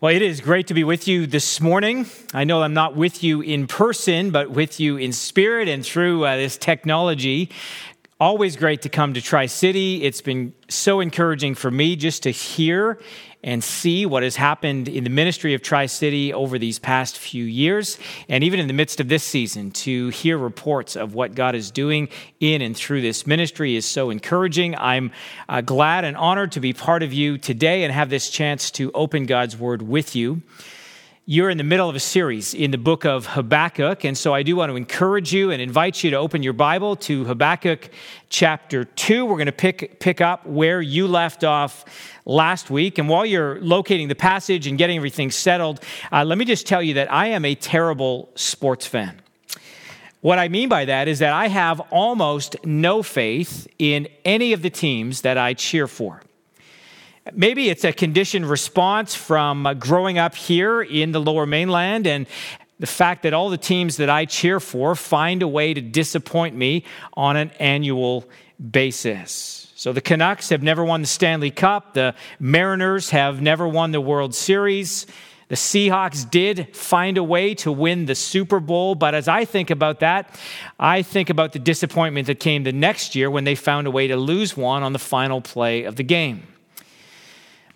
Well, it is great to be with you this morning. I know I'm not with you in person, but with you in spirit and through uh, this technology. Always great to come to Tri City. It's been so encouraging for me just to hear and see what has happened in the ministry of Tri City over these past few years, and even in the midst of this season, to hear reports of what God is doing in and through this ministry is so encouraging. I'm uh, glad and honored to be part of you today and have this chance to open God's Word with you. You're in the middle of a series in the book of Habakkuk, and so I do want to encourage you and invite you to open your Bible to Habakkuk chapter 2. We're going to pick, pick up where you left off last week. And while you're locating the passage and getting everything settled, uh, let me just tell you that I am a terrible sports fan. What I mean by that is that I have almost no faith in any of the teams that I cheer for. Maybe it's a conditioned response from uh, growing up here in the lower mainland and the fact that all the teams that I cheer for find a way to disappoint me on an annual basis. So the Canucks have never won the Stanley Cup, the Mariners have never won the World Series. The Seahawks did find a way to win the Super Bowl, but as I think about that, I think about the disappointment that came the next year when they found a way to lose one on the final play of the game.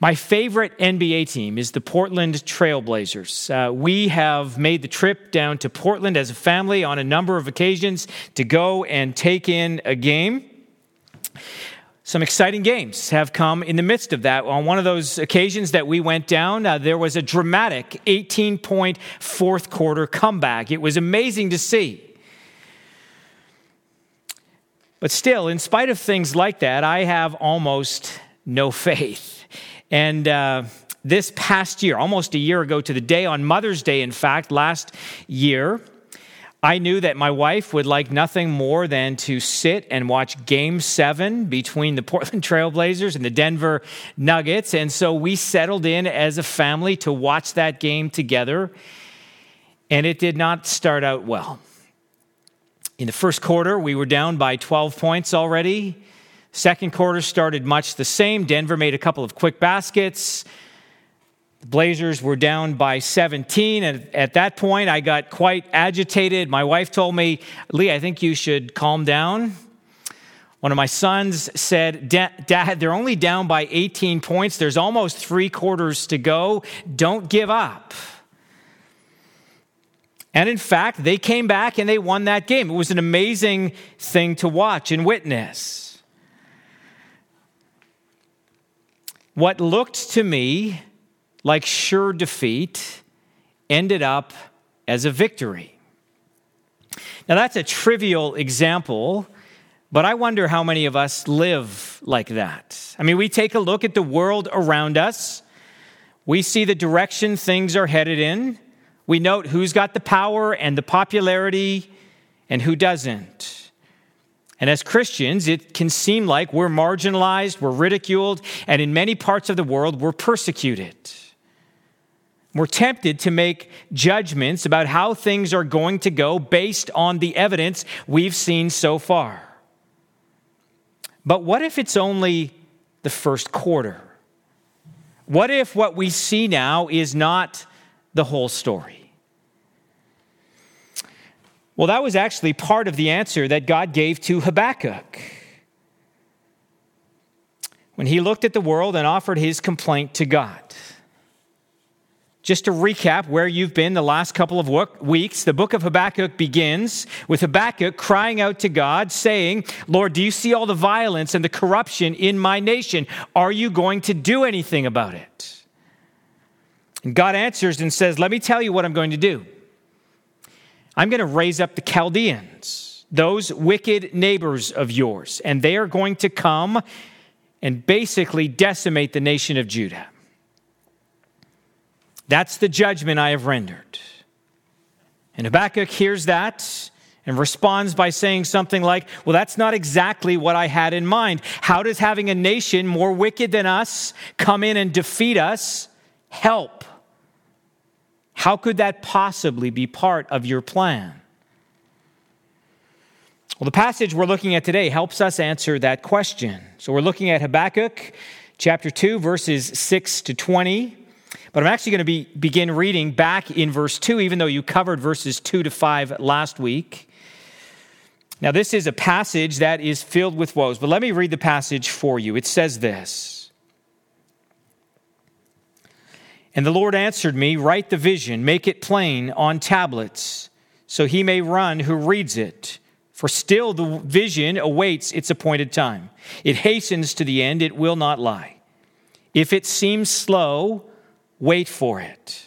My favorite NBA team is the Portland Trailblazers. Uh, we have made the trip down to Portland as a family on a number of occasions to go and take in a game. Some exciting games have come in the midst of that. On one of those occasions that we went down, uh, there was a dramatic 18 point fourth quarter comeback. It was amazing to see. But still, in spite of things like that, I have almost no faith. And uh, this past year, almost a year ago to the day, on Mother's Day, in fact, last year, I knew that my wife would like nothing more than to sit and watch game seven between the Portland Trailblazers and the Denver Nuggets. And so we settled in as a family to watch that game together. And it did not start out well. In the first quarter, we were down by 12 points already. Second quarter started much the same. Denver made a couple of quick baskets. The Blazers were down by 17. And at that point, I got quite agitated. My wife told me, Lee, I think you should calm down. One of my sons said, Dad, they're only down by 18 points. There's almost three quarters to go. Don't give up. And in fact, they came back and they won that game. It was an amazing thing to watch and witness. What looked to me like sure defeat ended up as a victory. Now, that's a trivial example, but I wonder how many of us live like that. I mean, we take a look at the world around us, we see the direction things are headed in, we note who's got the power and the popularity and who doesn't. And as Christians, it can seem like we're marginalized, we're ridiculed, and in many parts of the world, we're persecuted. We're tempted to make judgments about how things are going to go based on the evidence we've seen so far. But what if it's only the first quarter? What if what we see now is not the whole story? Well, that was actually part of the answer that God gave to Habakkuk. When he looked at the world and offered his complaint to God. Just to recap where you've been the last couple of weeks, the book of Habakkuk begins with Habakkuk crying out to God, saying, Lord, do you see all the violence and the corruption in my nation? Are you going to do anything about it? And God answers and says, Let me tell you what I'm going to do. I'm going to raise up the Chaldeans, those wicked neighbors of yours, and they are going to come and basically decimate the nation of Judah. That's the judgment I have rendered. And Habakkuk hears that and responds by saying something like, Well, that's not exactly what I had in mind. How does having a nation more wicked than us come in and defeat us help? How could that possibly be part of your plan? Well, the passage we're looking at today helps us answer that question. So we're looking at Habakkuk chapter 2, verses 6 to 20. But I'm actually going to be, begin reading back in verse 2, even though you covered verses 2 to 5 last week. Now, this is a passage that is filled with woes, but let me read the passage for you. It says this And the Lord answered me, Write the vision, make it plain on tablets, so he may run who reads it. For still the vision awaits its appointed time. It hastens to the end, it will not lie. If it seems slow, wait for it.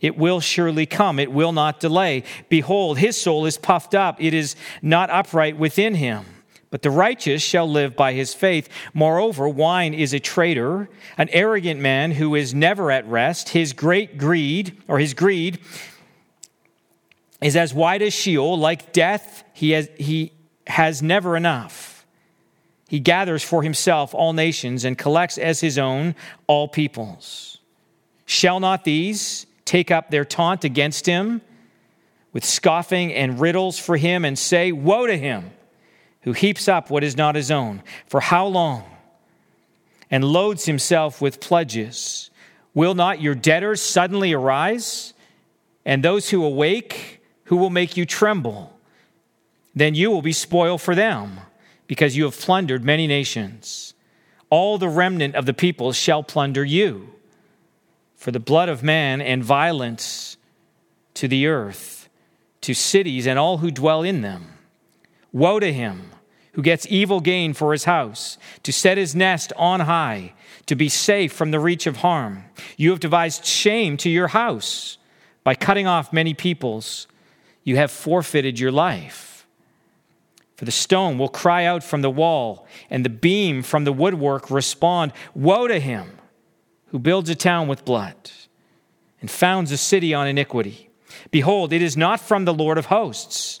It will surely come, it will not delay. Behold, his soul is puffed up, it is not upright within him. But the righteous shall live by his faith. Moreover, wine is a traitor, an arrogant man who is never at rest. His great greed, or his greed, is as wide as Sheol. Like death, he has, he has never enough. He gathers for himself all nations and collects as his own all peoples. Shall not these take up their taunt against him with scoffing and riddles for him and say, Woe to him who heaps up what is not his own? For how long? And loads himself with pledges. Will not your debtors suddenly arise? And those who awake, who will make you tremble? Then you will be spoil for them, because you have plundered many nations. All the remnant of the people shall plunder you for the blood of man and violence to the earth, to cities and all who dwell in them. Woe to him who gets evil gain for his house, to set his nest on high, to be safe from the reach of harm. You have devised shame to your house. By cutting off many peoples, you have forfeited your life. For the stone will cry out from the wall, and the beam from the woodwork respond Woe to him! who builds a town with blood and founds a city on iniquity. Behold, it is not from the Lord of hosts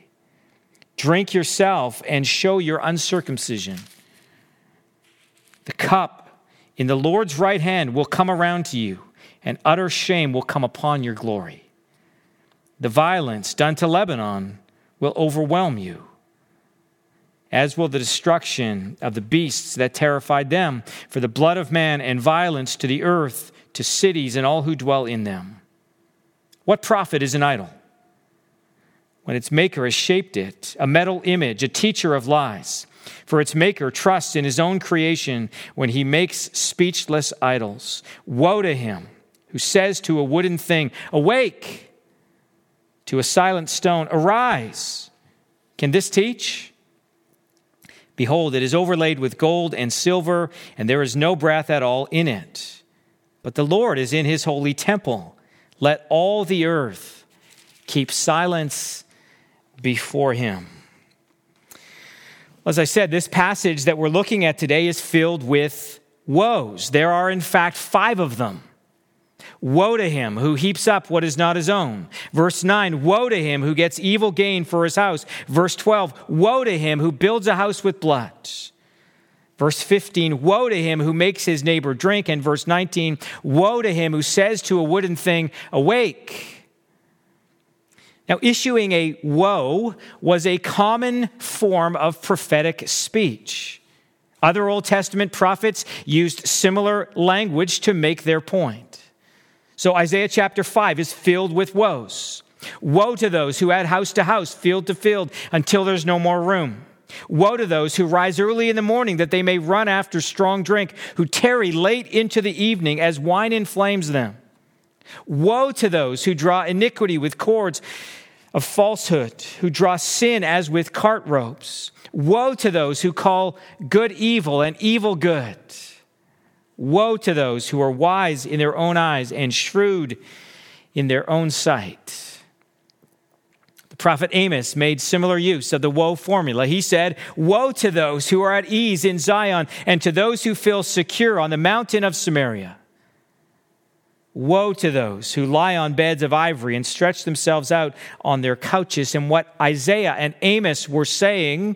Drink yourself and show your uncircumcision. The cup in the Lord's right hand will come around to you, and utter shame will come upon your glory. The violence done to Lebanon will overwhelm you, as will the destruction of the beasts that terrified them, for the blood of man and violence to the earth, to cities and all who dwell in them. What profit is an idol? When its maker has shaped it, a metal image, a teacher of lies. For its maker trusts in his own creation when he makes speechless idols. Woe to him who says to a wooden thing, Awake! To a silent stone, Arise! Can this teach? Behold, it is overlaid with gold and silver, and there is no breath at all in it. But the Lord is in his holy temple. Let all the earth keep silence before him. As I said, this passage that we're looking at today is filled with woes. There are, in fact, five of them. Woe to him who heaps up what is not his own. Verse 9, woe to him who gets evil gain for his house. Verse 12, woe to him who builds a house with blood. Verse 15, woe to him who makes his neighbor drink. And verse 19, woe to him who says to a wooden thing, awake. Now, issuing a woe was a common form of prophetic speech. Other Old Testament prophets used similar language to make their point. So, Isaiah chapter 5 is filled with woes. Woe to those who add house to house, field to field, until there's no more room. Woe to those who rise early in the morning that they may run after strong drink, who tarry late into the evening as wine inflames them. Woe to those who draw iniquity with cords of falsehood, who draw sin as with cart ropes. Woe to those who call good evil and evil good. Woe to those who are wise in their own eyes and shrewd in their own sight The prophet Amos made similar use of the woe formula. He said, Woe to those who are at ease in Zion and to those who feel secure on the mountain of Samaria. Woe to those who lie on beds of ivory and stretch themselves out on their couches. And what Isaiah and Amos were saying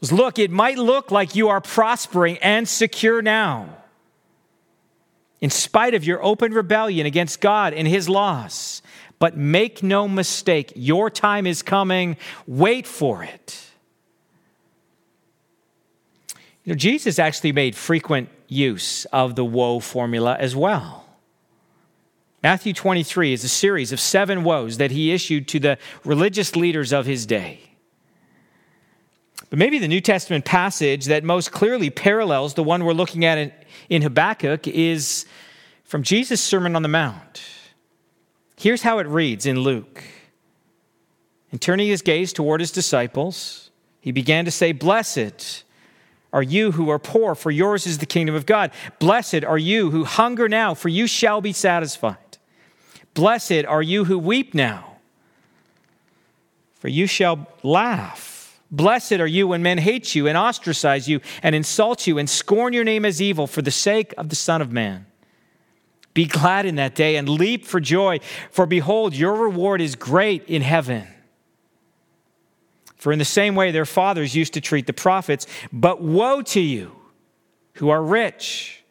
was look, it might look like you are prospering and secure now, in spite of your open rebellion against God and his laws. But make no mistake, your time is coming. Wait for it. You know, Jesus actually made frequent use of the woe formula as well. Matthew 23 is a series of seven woes that he issued to the religious leaders of his day. But maybe the New Testament passage that most clearly parallels the one we're looking at in, in Habakkuk is from Jesus' Sermon on the Mount. Here's how it reads in Luke. And turning his gaze toward his disciples, he began to say, Blessed are you who are poor, for yours is the kingdom of God. Blessed are you who hunger now, for you shall be satisfied. Blessed are you who weep now, for you shall laugh. Blessed are you when men hate you and ostracize you and insult you and scorn your name as evil for the sake of the Son of Man. Be glad in that day and leap for joy, for behold, your reward is great in heaven. For in the same way their fathers used to treat the prophets. But woe to you who are rich,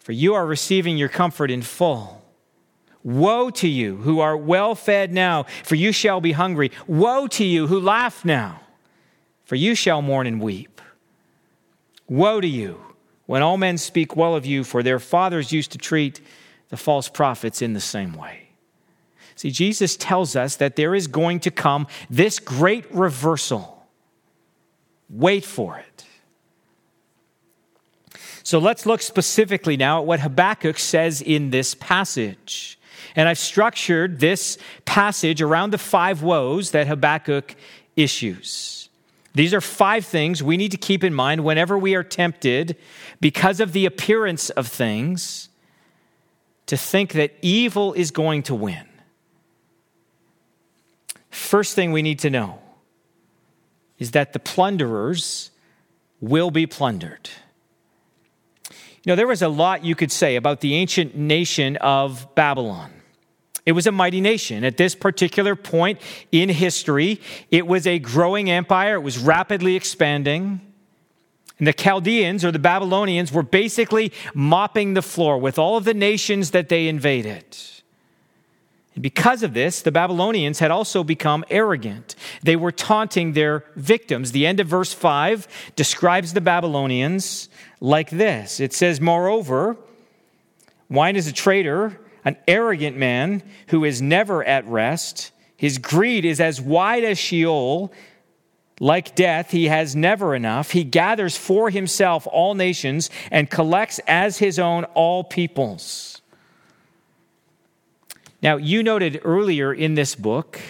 for you are receiving your comfort in full. Woe to you who are well fed now, for you shall be hungry. Woe to you who laugh now, for you shall mourn and weep. Woe to you when all men speak well of you, for their fathers used to treat the false prophets in the same way. See, Jesus tells us that there is going to come this great reversal. Wait for it. So let's look specifically now at what Habakkuk says in this passage. And I've structured this passage around the five woes that Habakkuk issues. These are five things we need to keep in mind whenever we are tempted, because of the appearance of things, to think that evil is going to win. First thing we need to know is that the plunderers will be plundered. You know, there was a lot you could say about the ancient nation of Babylon. It was a mighty nation. At this particular point in history, it was a growing empire, it was rapidly expanding. And the Chaldeans or the Babylonians were basically mopping the floor with all of the nations that they invaded. Because of this, the Babylonians had also become arrogant. They were taunting their victims. The end of verse 5 describes the Babylonians like this it says, Moreover, wine is a traitor, an arrogant man who is never at rest. His greed is as wide as Sheol. Like death, he has never enough. He gathers for himself all nations and collects as his own all peoples. Now, you noted earlier in this book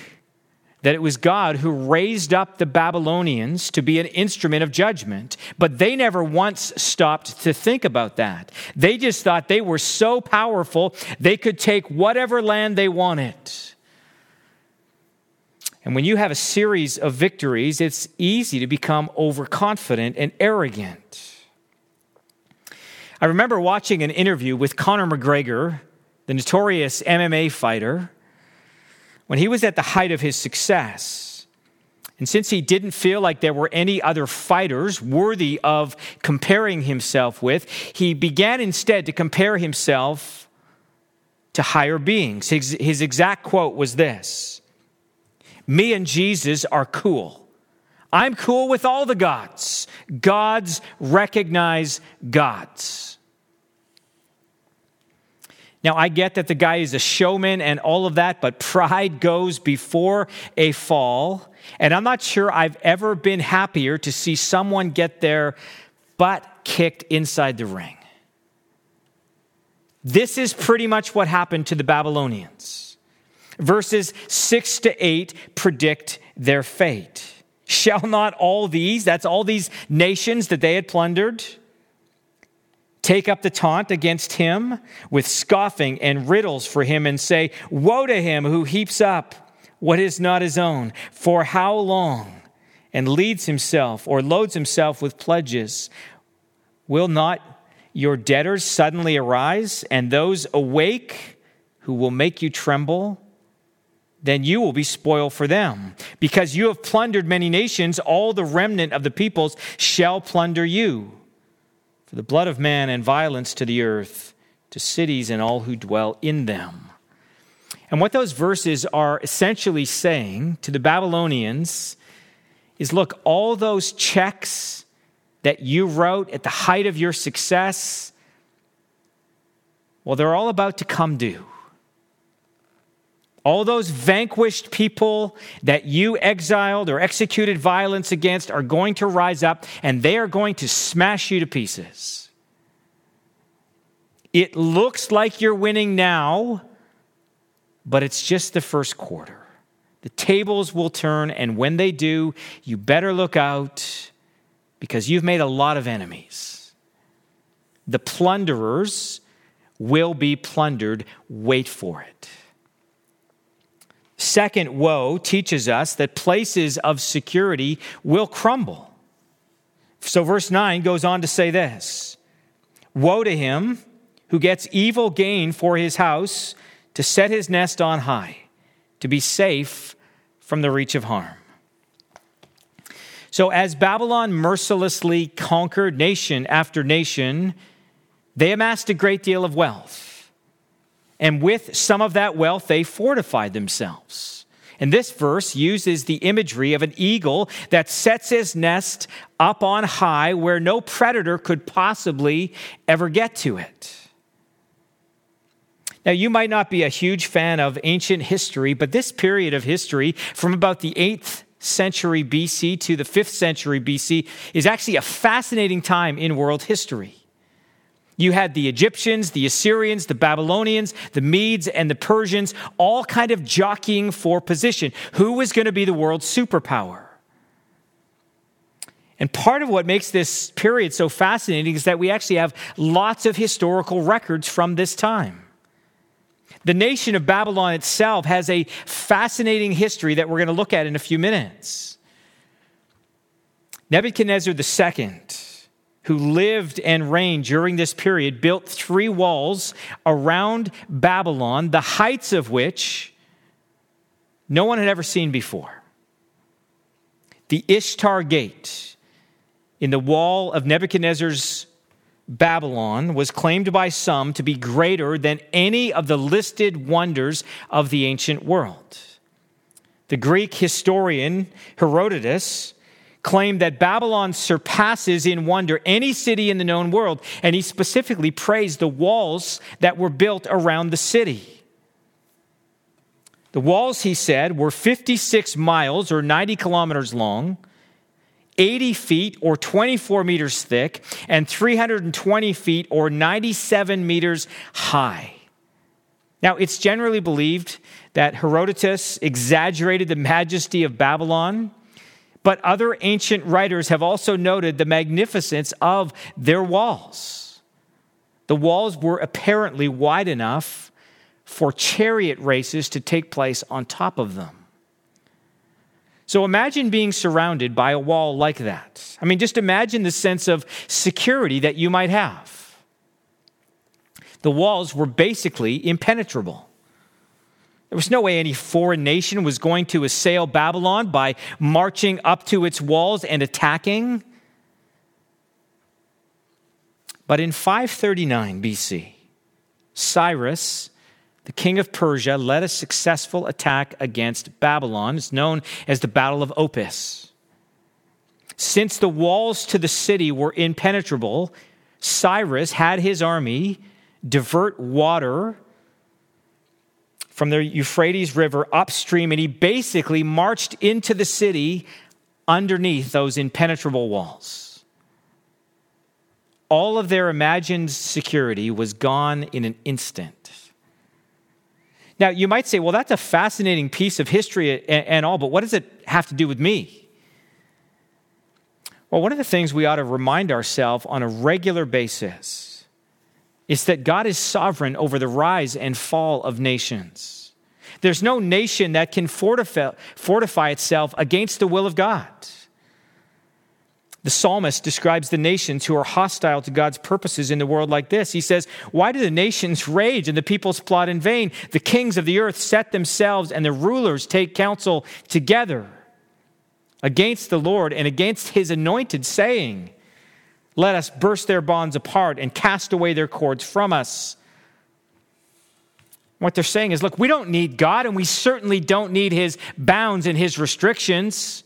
that it was God who raised up the Babylonians to be an instrument of judgment, but they never once stopped to think about that. They just thought they were so powerful, they could take whatever land they wanted. And when you have a series of victories, it's easy to become overconfident and arrogant. I remember watching an interview with Conor McGregor the notorious MMA fighter, when he was at the height of his success, and since he didn't feel like there were any other fighters worthy of comparing himself with, he began instead to compare himself to higher beings. His, his exact quote was this Me and Jesus are cool. I'm cool with all the gods. Gods recognize gods. Now, I get that the guy is a showman and all of that, but pride goes before a fall. And I'm not sure I've ever been happier to see someone get their butt kicked inside the ring. This is pretty much what happened to the Babylonians. Verses 6 to 8 predict their fate. Shall not all these, that's all these nations that they had plundered, take up the taunt against him with scoffing and riddles for him and say, Woe to him who heaps up what is not his own. For how long? And leads himself or loads himself with pledges. Will not your debtors suddenly arise, and those awake who will make you tremble, then you will be spoil for them. Because you have plundered many nations, all the remnant of the peoples shall plunder you. The blood of man and violence to the earth, to cities and all who dwell in them. And what those verses are essentially saying to the Babylonians is look, all those checks that you wrote at the height of your success, well, they're all about to come due. All those vanquished people that you exiled or executed violence against are going to rise up and they are going to smash you to pieces. It looks like you're winning now, but it's just the first quarter. The tables will turn, and when they do, you better look out because you've made a lot of enemies. The plunderers will be plundered. Wait for it. Second woe teaches us that places of security will crumble. So, verse 9 goes on to say this Woe to him who gets evil gain for his house to set his nest on high, to be safe from the reach of harm. So, as Babylon mercilessly conquered nation after nation, they amassed a great deal of wealth. And with some of that wealth, they fortified themselves. And this verse uses the imagery of an eagle that sets his nest up on high where no predator could possibly ever get to it. Now, you might not be a huge fan of ancient history, but this period of history, from about the 8th century BC to the 5th century BC is actually a fascinating time in world history. You had the Egyptians, the Assyrians, the Babylonians, the Medes, and the Persians all kind of jockeying for position. Who was going to be the world's superpower? And part of what makes this period so fascinating is that we actually have lots of historical records from this time. The nation of Babylon itself has a fascinating history that we're going to look at in a few minutes. Nebuchadnezzar II, who lived and reigned during this period, built three walls around Babylon, the heights of which no one had ever seen before. The Ishtar Gate in the wall of Nebuchadnezzar's Babylon was claimed by some to be greater than any of the listed wonders of the ancient world. The Greek historian Herodotus claimed that Babylon surpasses in wonder any city in the known world, and he specifically praised the walls that were built around the city. The walls, he said, were 56 miles or 90 kilometers long 80 feet or 24 meters thick, and 320 feet or 97 meters high. Now, it's generally believed that Herodotus exaggerated the majesty of Babylon, but other ancient writers have also noted the magnificence of their walls. The walls were apparently wide enough for chariot races to take place on top of them. So imagine being surrounded by a wall like that. I mean, just imagine the sense of security that you might have. The walls were basically impenetrable. There was no way any foreign nation was going to assail Babylon by marching up to its walls and attacking. But in 539 BC, Cyrus the king of Persia led a successful attack against Babylon. It's known as the Battle of Opis. Since the walls to the city were impenetrable, Cyrus had his army divert water from the Euphrates River upstream, and he basically marched into the city underneath those impenetrable walls. All of their imagined security was gone in an instant. Now, you might say, well, that's a fascinating piece of history and, all, but what does it have to do with me? Well, one of the things we ought to remind ourselves on a regular basis is that God is sovereign over the rise and fall of nations. There's no nation that can fortify, fortify itself against the will of God. The psalmist describes the nations who are hostile to God's purposes in the world like this. He says, Why do the nations rage and the peoples plot in vain? The kings of the earth set themselves and the rulers take counsel together against the Lord and against his anointed, saying, Let us burst their bonds apart and cast away their cords from us. What they're saying is, Look, we don't need God, and we certainly don't need his bounds and his restrictions.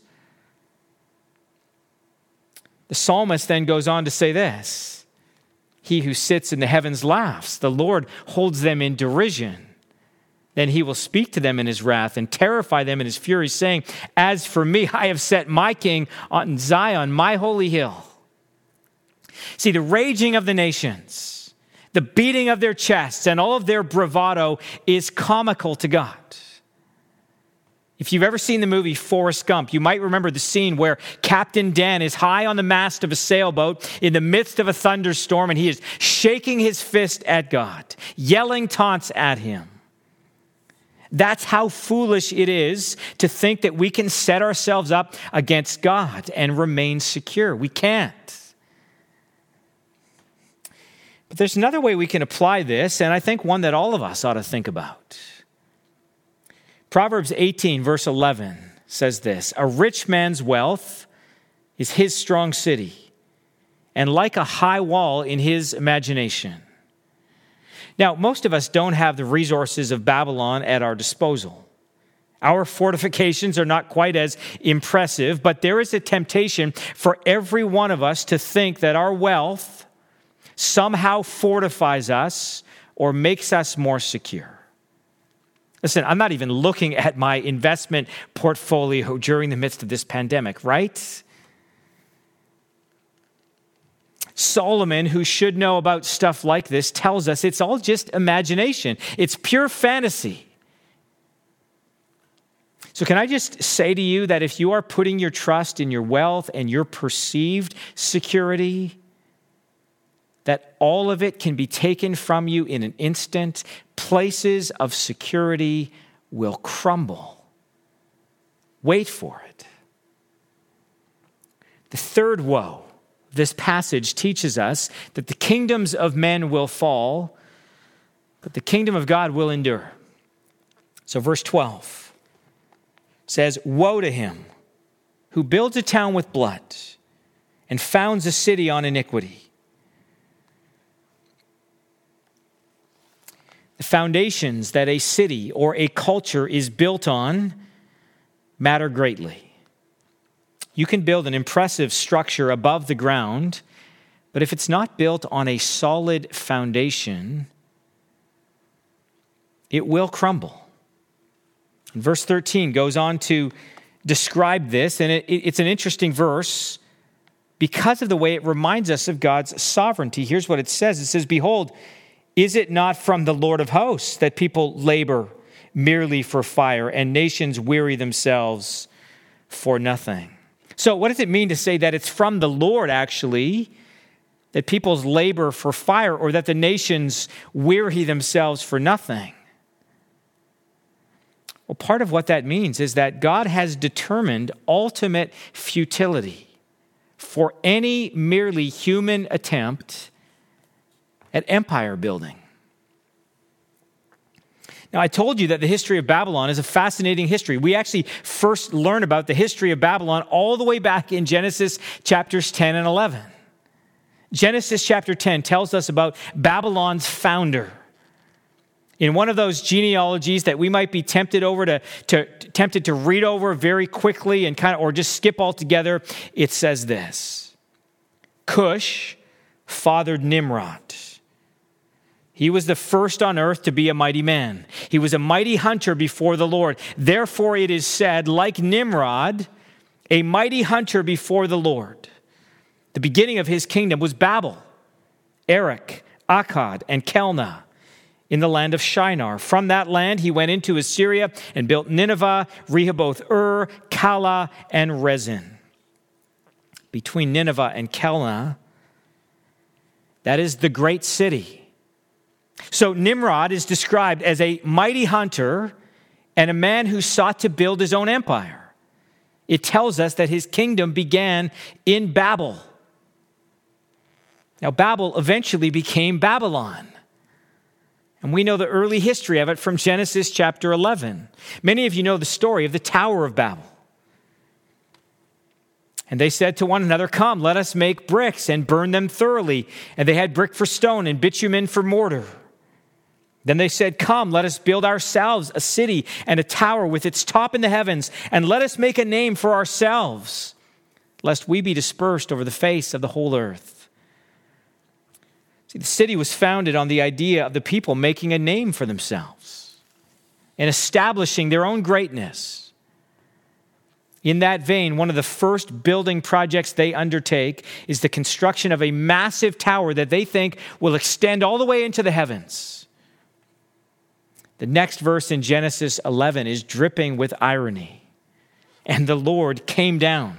The psalmist then goes on to say this He who sits in the heavens laughs, the Lord holds them in derision. Then he will speak to them in his wrath and terrify them in his fury, saying, As for me, I have set my king on Zion, my holy hill. See, the raging of the nations, the beating of their chests, and all of their bravado is comical to God. If you've ever seen the movie Forrest Gump, you might remember the scene where Captain Dan is high on the mast of a sailboat in the midst of a thunderstorm and he is shaking his fist at God, yelling taunts at him. That's how foolish it is to think that we can set ourselves up against God and remain secure. We can't. But there's another way we can apply this, and I think one that all of us ought to think about. Proverbs 18, verse 11 says this A rich man's wealth is his strong city, and like a high wall in his imagination. Now, most of us don't have the resources of Babylon at our disposal. Our fortifications are not quite as impressive, but there is a temptation for every one of us to think that our wealth somehow fortifies us or makes us more secure. Listen, I'm not even looking at my investment portfolio during the midst of this pandemic, right? Solomon, who should know about stuff like this, tells us it's all just imagination, it's pure fantasy. So, can I just say to you that if you are putting your trust in your wealth and your perceived security, that all of it can be taken from you in an instant, places of security will crumble. Wait for it. The third woe this passage teaches us that the kingdoms of men will fall, but the kingdom of God will endure. So, verse 12 says, Woe to him who builds a town with blood and founds a city on iniquity. Foundations that a city or a culture is built on matter greatly. You can build an impressive structure above the ground, but if it's not built on a solid foundation, it will crumble. And verse 13 goes on to describe this, and it, it's an interesting verse because of the way it reminds us of God's sovereignty. Here's what it says it says, Behold, is it not from the Lord of hosts that people labor merely for fire and nations weary themselves for nothing? So, what does it mean to say that it's from the Lord, actually, that people's labor for fire or that the nations weary themselves for nothing? Well, part of what that means is that God has determined ultimate futility for any merely human attempt at empire building. Now, I told you that the history of Babylon is a fascinating history. We actually first learn about the history of Babylon all the way back in Genesis chapters 10 and 11. Genesis chapter 10 tells us about Babylon's founder. In one of those genealogies that we might be tempted over to, to tempted to read over very quickly and kind of or just skip altogether, it says this. Cush fathered Nimrod. He was the first on earth to be a mighty man. He was a mighty hunter before the Lord. Therefore, it is said, like Nimrod, a mighty hunter before the Lord. The beginning of his kingdom was Babel, Erech, Akkad, and Calneh in the land of Shinar. From that land, he went into Assyria and built Nineveh, Rehoboth, Ur, Calah, and Resen. Between Nineveh and Calneh, that is the great city so Nimrod is described as a mighty hunter and a man who sought to build his own empire. it tells us that his kingdom began in Babel. Now, Babel eventually became Babylon. And we know the early history of it from Genesis chapter 11. Many of you know the story of the Tower of Babel. And they said to one another, Come, let us make bricks and burn them thoroughly. And they had brick for stone and bitumen for mortar. Then they said, Come, let us build ourselves a city and a tower with its top in the heavens, and let us make a name for ourselves, lest we be dispersed over the face of the whole earth. See, the city was founded on the idea of the people making a name for themselves and establishing their own greatness. In that vein, one of the first building projects they undertake is the construction of a massive tower that they think will extend all the way into the heavens. The next verse in Genesis 11 is dripping with irony. And the Lord came down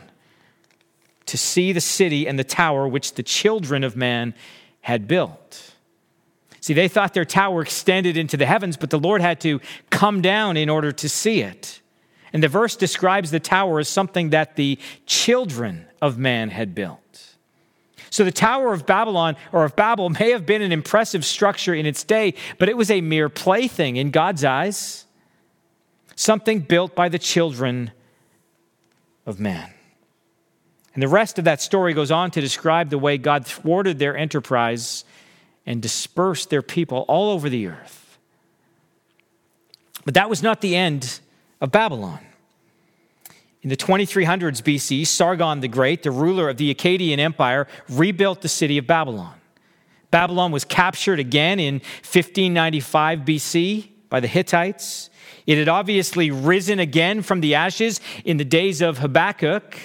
to see the city and the tower which the children of man had built. See, they thought their tower extended into the heavens, but the Lord had to come down in order to see it. And the verse describes the tower as something that the children of man had built. So the Tower of Babylon or of Babel may have been an impressive structure in its day, but it was a mere plaything in God's eyes, something built by the children of man. And the rest of that story goes on to describe the way God thwarted their enterprise and dispersed their people all over the earth. But that was not the end of Babylon. In the 2300s BC, Sargon the Great, the ruler of the Akkadian Empire, rebuilt the city of Babylon. Babylon was captured again in 1595 BC by the Hittites. It had obviously risen again from the ashes in the days of Habakkuk,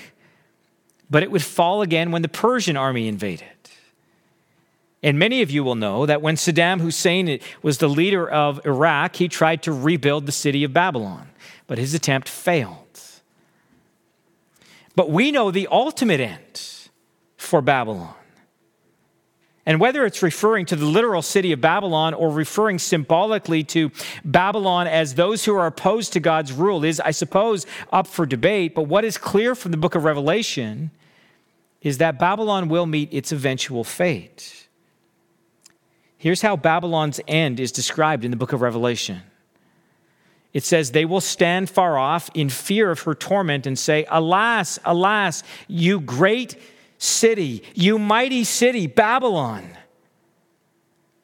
but it would fall again when the Persian army invaded. And many of you will know that when Saddam Hussein was the leader of Iraq, he tried to rebuild the city of Babylon, but his attempt failed. But we know the ultimate end for Babylon. And whether it's referring to the literal city of Babylon or referring symbolically to Babylon as those who are opposed to God's rule is, I suppose, up for debate. But what is clear from the book of Revelation is that Babylon will meet its eventual fate. Here's how Babylon's end is described in the book of Revelation it says, They will stand far off in fear of her torment and say, Alas, alas, you great city, you mighty city, Babylon.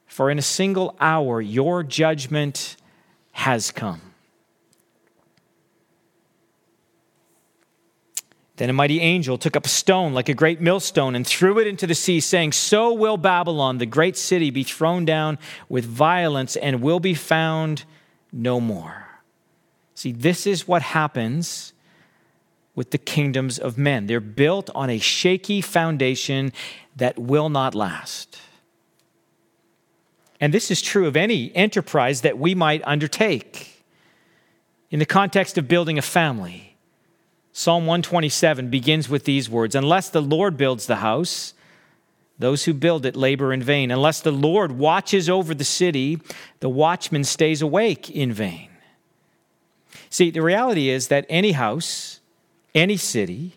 For in a single hour your judgment has come. Then a mighty angel took up a stone like a great millstone and threw it into the sea, saying, So will Babylon, the great city, be thrown down with violence and will be found no more. See, this is what happens with the kingdoms of men. They're built on a shaky foundation that will not last. And this is true of any enterprise that we might undertake. In the context of building a family, Psalm 127 begins with these words Unless the Lord builds the house, those who build it labor in vain. Unless the Lord watches over the city, the watchman stays awake in vain. See, the reality is that any house, any city,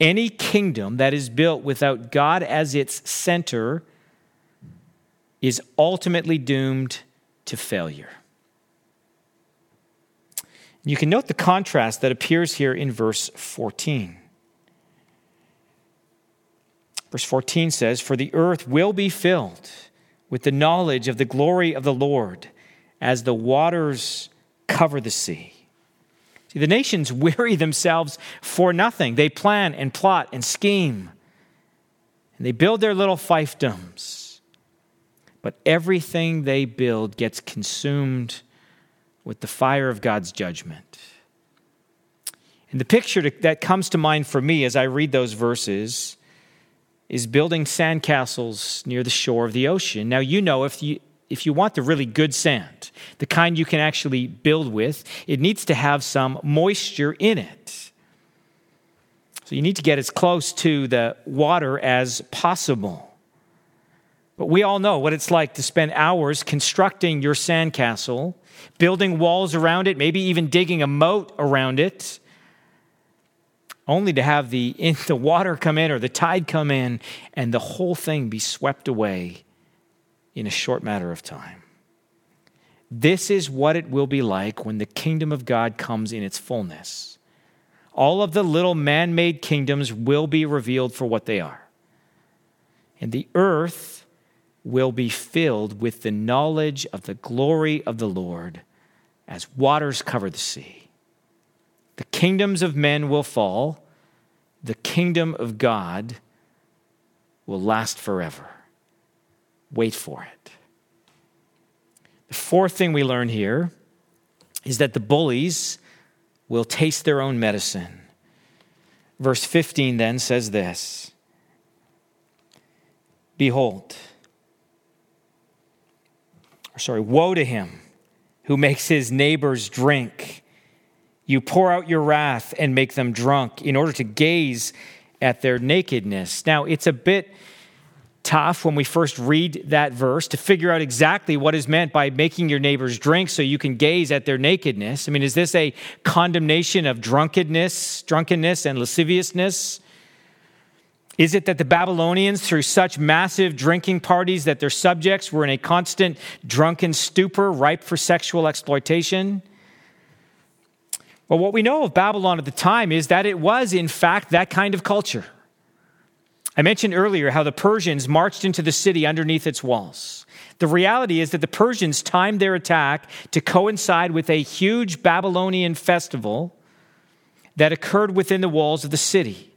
any kingdom that is built without God as its center is ultimately doomed to failure. You can note the contrast that appears here in verse 14. Verse 14 says, For the earth will be filled with the knowledge of the glory of the Lord as the waters cover the sea. See, the nations weary themselves for nothing. They plan and plot and scheme, and they build their little fiefdoms. But everything they build gets consumed with the fire of God's judgment. And the picture that comes to mind for me as I read those verses is building sandcastles near the shore of the ocean. Now, you know, if you, if you want the really good sand, the kind you can actually build with, it needs to have some moisture in it. So you need to get as close to the water as possible. But we all know what it's like to spend hours constructing your sandcastle, building walls around it, maybe even digging a moat around it, only to have the, the water come in or the tide come in and the whole thing be swept away in a short matter of time. This is what it will be like when the kingdom of God comes in its fullness. All of the little man made kingdoms will be revealed for what they are. And the earth will be filled with the knowledge of the glory of the Lord as waters cover the sea. The kingdoms of men will fall, the kingdom of God will last forever. Wait for it. The fourth thing we learn here is that the bullies will taste their own medicine. Verse 15 then says this Behold, or sorry, woe to him who makes his neighbors drink. You pour out your wrath and make them drunk in order to gaze at their nakedness. Now, it's a bit tough when we first read that verse to figure out exactly what is meant by making your neighbors drink so you can gaze at their nakedness. I mean, is this a condemnation of drunkenness, drunkenness and lasciviousness? Is it that the Babylonians, through such massive drinking parties, that their subjects were in a constant drunken stupor, ripe for sexual exploitation? Well, what we know of Babylon at the time is that it was, in fact, that kind of culture. I mentioned earlier how the Persians marched into the city underneath its walls. The reality is that the Persians timed their attack to coincide with a huge Babylonian festival that occurred within the walls of the city.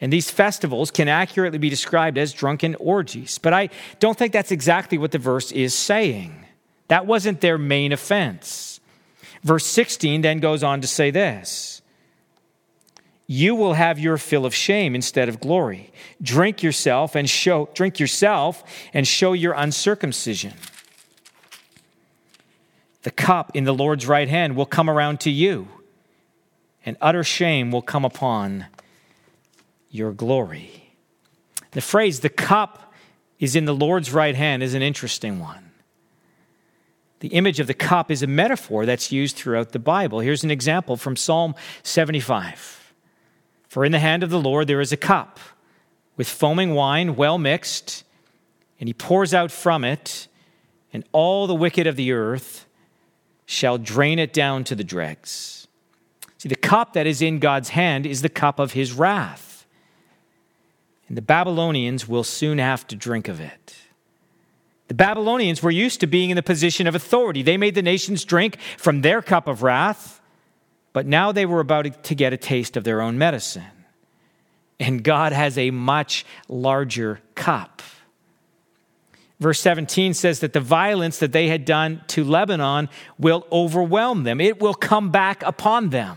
And these festivals can accurately be described as drunken orgies. But I don't think that's exactly what the verse is saying. That wasn't their main offense. Verse 16 then goes on to say this you will have your fill of shame instead of glory. Drink yourself and show drink yourself and show your uncircumcision. The cup in the Lord's right hand will come around to you, and utter shame will come upon your glory. The phrase the cup is in the Lord's right hand is an interesting one. The image of the cup is a metaphor that's used throughout the Bible. Here's an example from Psalm 75. For in the hand of the Lord there is a cup with foaming wine well mixed, and he pours out from it, and all the wicked of the earth shall drain it down to the dregs. See, the cup that is in God's hand is the cup of his wrath. And the Babylonians will soon have to drink of it. The Babylonians were used to being in the position of authority. They made the nations drink from their cup of wrath. But now they were about to get a taste of their own medicine. And God has a much larger cup. Verse 17 says that the violence that they had done to Lebanon will overwhelm them, it will come back upon them.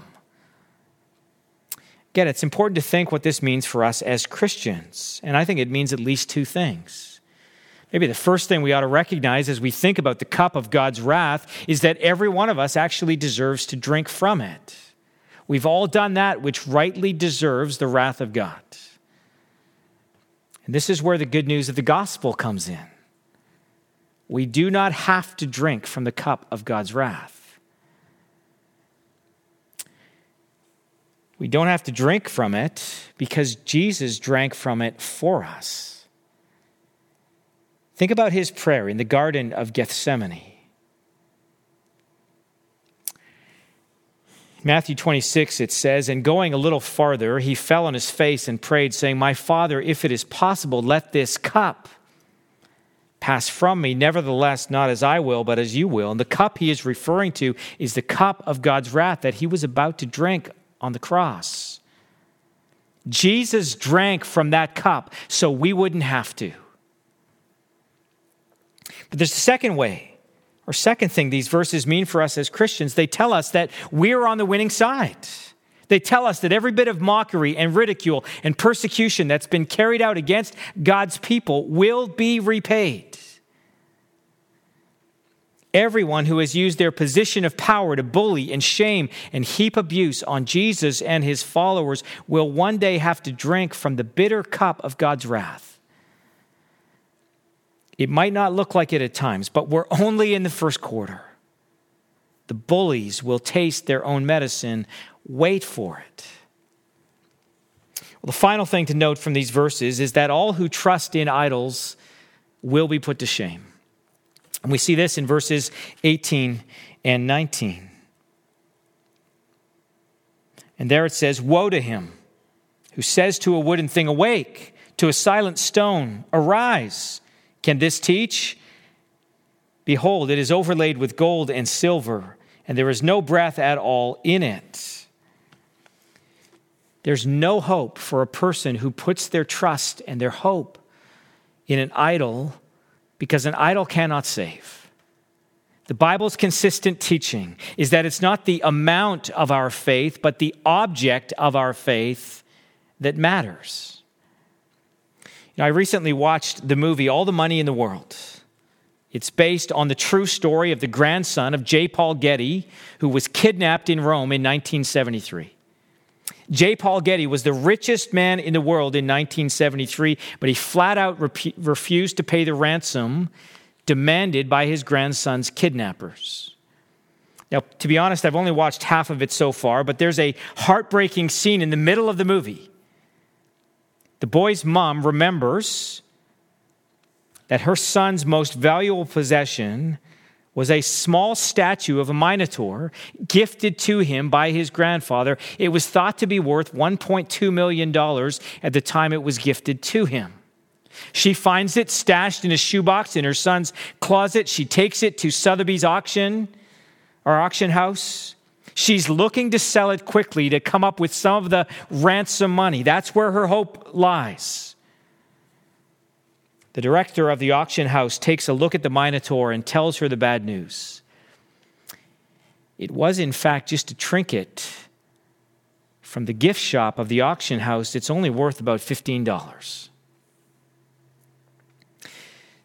Again, it's important to think what this means for us as Christians. And I think it means at least two things. Maybe the first thing we ought to recognize as we think about the cup of God's wrath is that every one of us actually deserves to drink from it. We've all done that which rightly deserves the wrath of God. And this is where the good news of the gospel comes in. We do not have to drink from the cup of God's wrath. We don't have to drink from it because Jesus drank from it for us. Think about his prayer in the Garden of Gethsemane. Matthew 26, it says, And going a little farther, he fell on his face and prayed, saying, My Father, if it is possible, let this cup pass from me. Nevertheless, not as I will, but as you will. And the cup he is referring to is the cup of God's wrath that he was about to drink on the cross. Jesus drank from that cup so we wouldn't have to. But there's a second way, or second thing these verses mean for us as Christians. They tell us that we're on the winning side. They tell us that every bit of mockery and ridicule and persecution that's been carried out against God's people will be repaid. Everyone who has used their position of power to bully and shame and heap abuse on Jesus and his followers will one day have to drink from the bitter cup of God's wrath. It might not look like it at times, but we're only in the first quarter. The bullies will taste their own medicine. Wait for it. Well, the final thing to note from these verses is that all who trust in idols will be put to shame. And we see this in verses 18 and 19. And there it says, Woe to him who says to a wooden thing, Awake, to a silent stone, Arise. Can this teach? Behold, it is overlaid with gold and silver, and there is no breath at all in it. There's no hope for a person who puts their trust and their hope in an idol because an idol cannot save. The Bible's consistent teaching is that it's not the amount of our faith, but the object of our faith that matters. Know, I recently watched the movie All the Money in the World. It's based on the true story of the grandson of J. Paul Getty, who was kidnapped in Rome in 1973. J. Paul Getty was the richest man in the world in 1973, but he flat out refused to pay the ransom demanded by his grandson's kidnappers. Now, to be honest, I've only watched half of it so far, but there's a heartbreaking scene in the middle of the movie. The boy's mom remembers that her son's most valuable possession was a small statue of a minotaur gifted to him by his grandfather. It was thought to be worth $1.2 million at the time it was gifted to him. She finds it stashed in a shoebox in her son's closet. She takes it to Sotheby's auction, our auction house. She's looking to sell it quickly to come up with some of the ransom money. That's where her hope lies. The director of the auction house takes a look at the Minotaur and tells her the bad news. It was, in fact, just a trinket from the gift shop of the auction house. It's only worth about $15.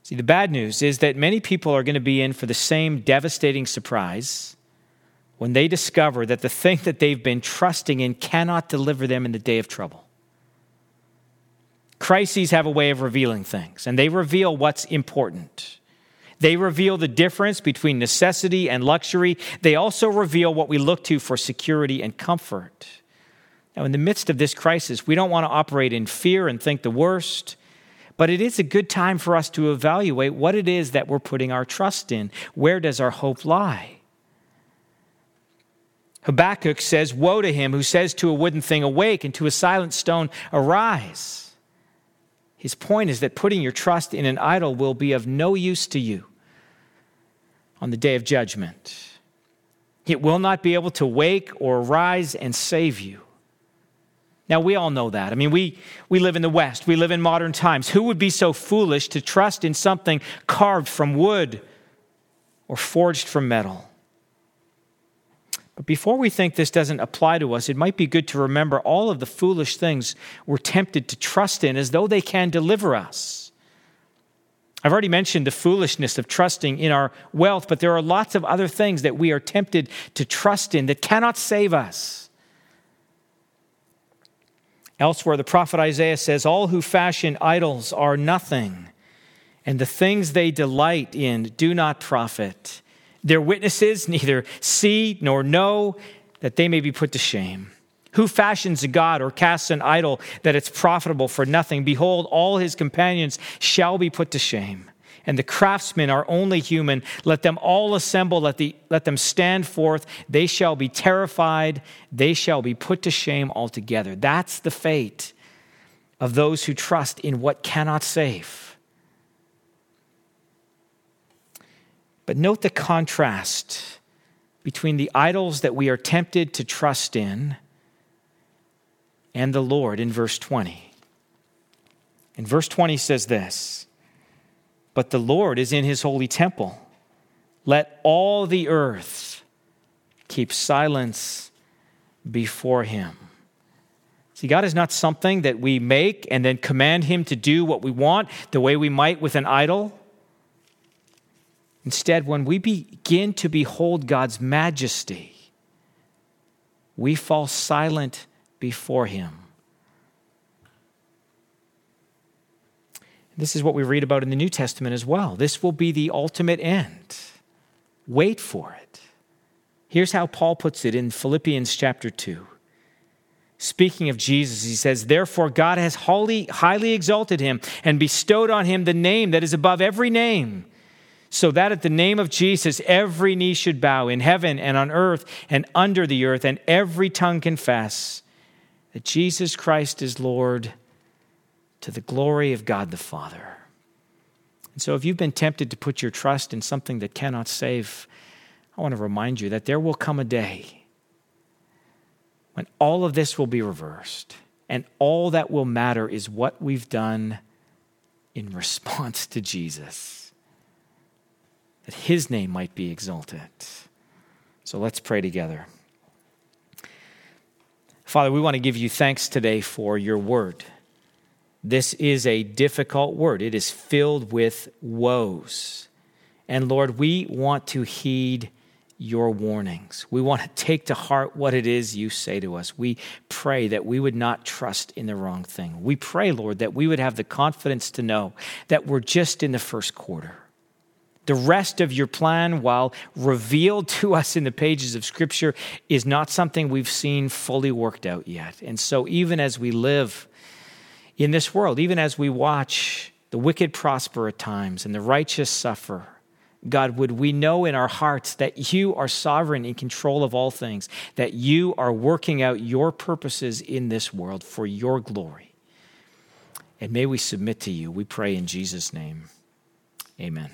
See, the bad news is that many people are going to be in for the same devastating surprise when they discover that the thing that they've been trusting in cannot deliver them in the day of trouble. Crises have a way of revealing things, and they reveal what's important. They reveal the difference between necessity and luxury. They also reveal what we look to for security and comfort. Now, in the midst of this crisis, we don't want to operate in fear and think the worst, but it is a good time for us to evaluate what it is that we're putting our trust in. Where does our hope lie? Habakkuk says, Woe to him who says to a wooden thing, Awake, and to a silent stone, Arise. His point is that putting your trust in an idol will be of no use to you on the day of judgment. It will not be able to wake or rise and save you. Now, we all know that. I mean, we, we live in the West, we live in modern times. Who would be so foolish to trust in something carved from wood or forged from metal? But before we think this doesn't apply to us, it might be good to remember all of the foolish things we're tempted to trust in as though they can deliver us. I've already mentioned the foolishness of trusting in our wealth, but there are lots of other things that we are tempted to trust in that cannot save us. Elsewhere, the prophet Isaiah says, All who fashion idols are nothing, and the things they delight in do not profit. Their witnesses neither see nor know that they may be put to shame. Who fashions a god or casts an idol that it's profitable for nothing? Behold, all his companions shall be put to shame. And the craftsmen are only human. Let them all assemble, let, the, let them stand forth. They shall be terrified, they shall be put to shame altogether. That's the fate of those who trust in what cannot save. But note the contrast between the idols that we are tempted to trust in and the Lord in verse 20. In verse 20 says this But the Lord is in his holy temple. Let all the earth keep silence before him. See, God is not something that we make and then command him to do what we want the way we might with an idol. Instead, when we begin to behold God's majesty, we fall silent before Him. This is what we read about in the New Testament as well. This will be the ultimate end. Wait for it. Here's how Paul puts it in Philippians chapter 2. Speaking of Jesus, he says, Therefore, God has highly, highly exalted him and bestowed on him the name that is above every name, so that at the name of Jesus every knee should bow in heaven and on earth and under the earth, and every tongue confess that Jesus Christ is Lord to the glory of God the Father. And so, if you've been tempted to put your trust in something that cannot save, I want to remind you that there will come a day when all of this will be reversed and all that will matter is what we've done in response to Jesus, that his name might be exalted. So let's pray together. Father, we want to give you thanks today for your word. This is a difficult word, it is filled with woes. And Lord, we want to heed your warnings. We want to take to heart what it is you say to us. We pray that we would not trust in the wrong thing. We pray, Lord, that we would have the confidence to know that we're just in the first quarter. The rest of your plan, while revealed to us in the pages of Scripture, is not something we've seen fully worked out yet. And so, even as we live in this world, even as we watch the wicked prosper at times and the righteous suffer, God, would we know in our hearts that you are sovereign in control of all things, that you are working out your purposes in this world for your glory. And may we submit to you. We pray in Jesus' name. Amen.